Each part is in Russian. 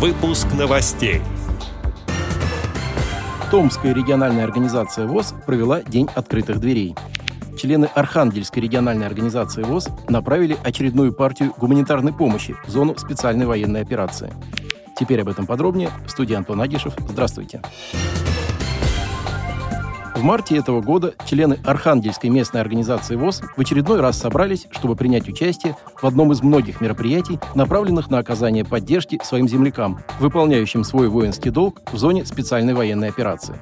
Выпуск новостей. Томская региональная организация ВОЗ провела День открытых дверей. Члены Архангельской региональной организации ВОЗ направили очередную партию гуманитарной помощи в зону специальной военной операции. Теперь об этом подробнее. В студии Антон Агишев. Здравствуйте. В марте этого года члены Архангельской местной организации ВОЗ в очередной раз собрались, чтобы принять участие в одном из многих мероприятий, направленных на оказание поддержки своим землякам, выполняющим свой воинский долг в зоне специальной военной операции.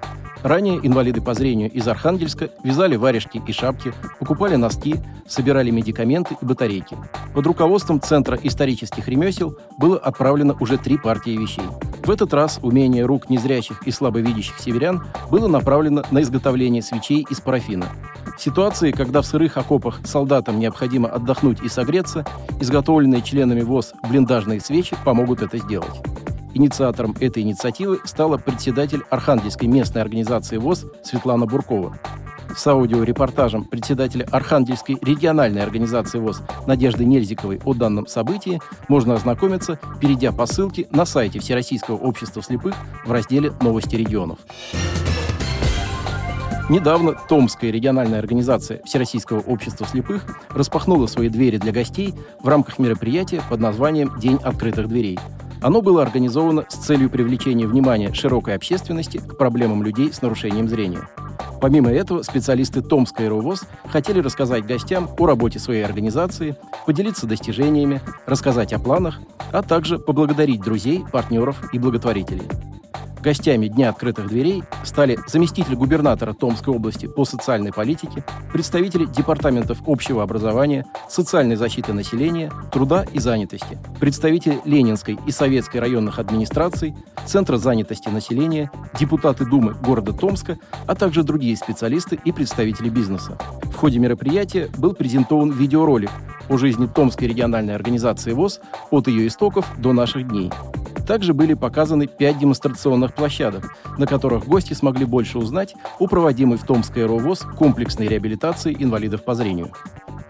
Ранее инвалиды по зрению из Архангельска вязали варежки и шапки, покупали носки, собирали медикаменты и батарейки. Под руководством Центра исторических ремесел было отправлено уже три партии вещей. В этот раз умение рук незрячих и слабовидящих северян было направлено на изготовление свечей из парафина. В ситуации, когда в сырых окопах солдатам необходимо отдохнуть и согреться, изготовленные членами ВОЗ блиндажные свечи помогут это сделать. Инициатором этой инициативы стала председатель Архангельской местной организации ВОЗ Светлана Буркова. С аудиорепортажем председателя Архангельской региональной организации ВОЗ Надежды Нельзиковой о данном событии можно ознакомиться, перейдя по ссылке на сайте Всероссийского общества слепых в разделе «Новости регионов». Недавно Томская региональная организация Всероссийского общества слепых распахнула свои двери для гостей в рамках мероприятия под названием «День открытых дверей», оно было организовано с целью привлечения внимания широкой общественности к проблемам людей с нарушением зрения. Помимо этого, специалисты Томской РОВОЗ хотели рассказать гостям о работе своей организации, поделиться достижениями, рассказать о планах, а также поблагодарить друзей, партнеров и благотворителей. Гостями Дня открытых дверей стали заместитель губернатора Томской области по социальной политике, представители департаментов общего образования, социальной защиты населения, труда и занятости, представители Ленинской и Советской районных администраций, Центра занятости населения, депутаты Думы города Томска, а также другие специалисты и представители бизнеса. В ходе мероприятия был презентован видеоролик о жизни Томской региональной организации ВОЗ от ее истоков до наших дней. Также были показаны пять демонстрационных площадок, на которых гости смогли больше узнать о проводимой в Томской РОВОЗ комплексной реабилитации инвалидов по зрению.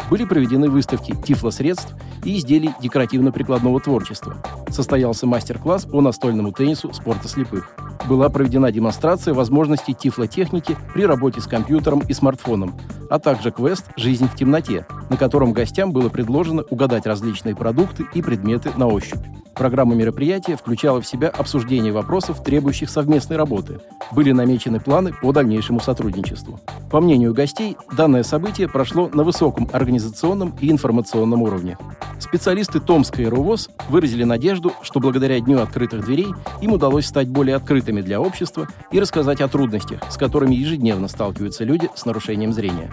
Были проведены выставки тифлосредств и изделий декоративно-прикладного творчества. Состоялся мастер-класс по настольному теннису спорта слепых. Была проведена демонстрация возможностей тифлотехники при работе с компьютером и смартфоном, а также квест «Жизнь в темноте», на котором гостям было предложено угадать различные продукты и предметы на ощупь. Программа мероприятия включала в себя обсуждение вопросов, требующих совместной работы. Были намечены планы по дальнейшему сотрудничеству. По мнению гостей, данное событие прошло на высоком организационном и информационном уровне. Специалисты Томской РУВОЗ выразили надежду, что благодаря Дню открытых дверей им удалось стать более открытыми для общества и рассказать о трудностях, с которыми ежедневно сталкиваются люди с нарушением зрения.